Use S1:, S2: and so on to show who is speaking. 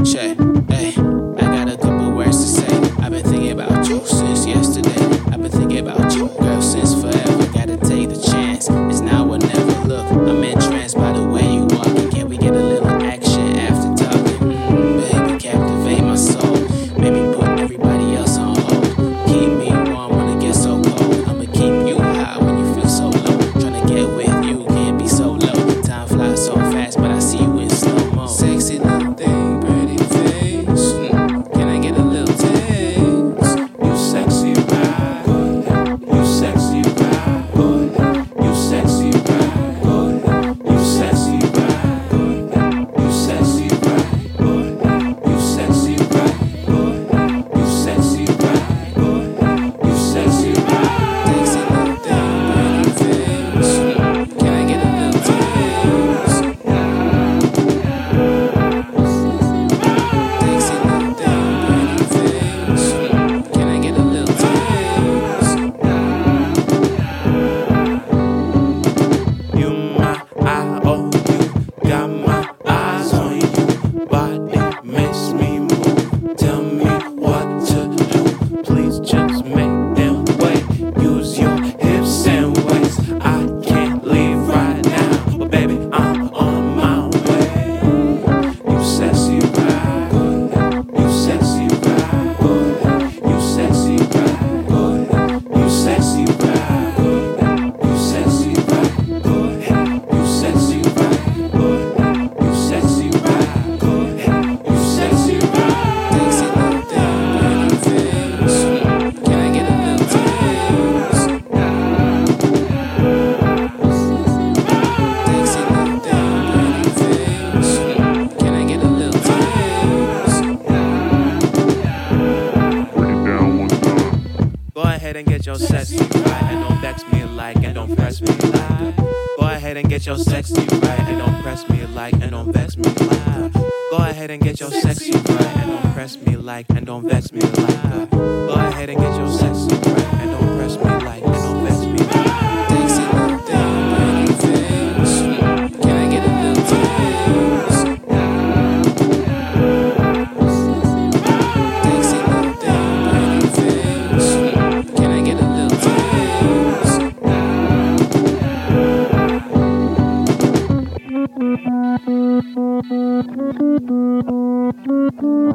S1: Shay.
S2: ahead and get your sexy right and don't vex me like and don't press me like. Go ahead and get your sexy right and don't press me like and don't vex me like. Go ahead and get your sexy right and don't press me like and don't vex me like. Go ahead and get your sexy right and don't press me like.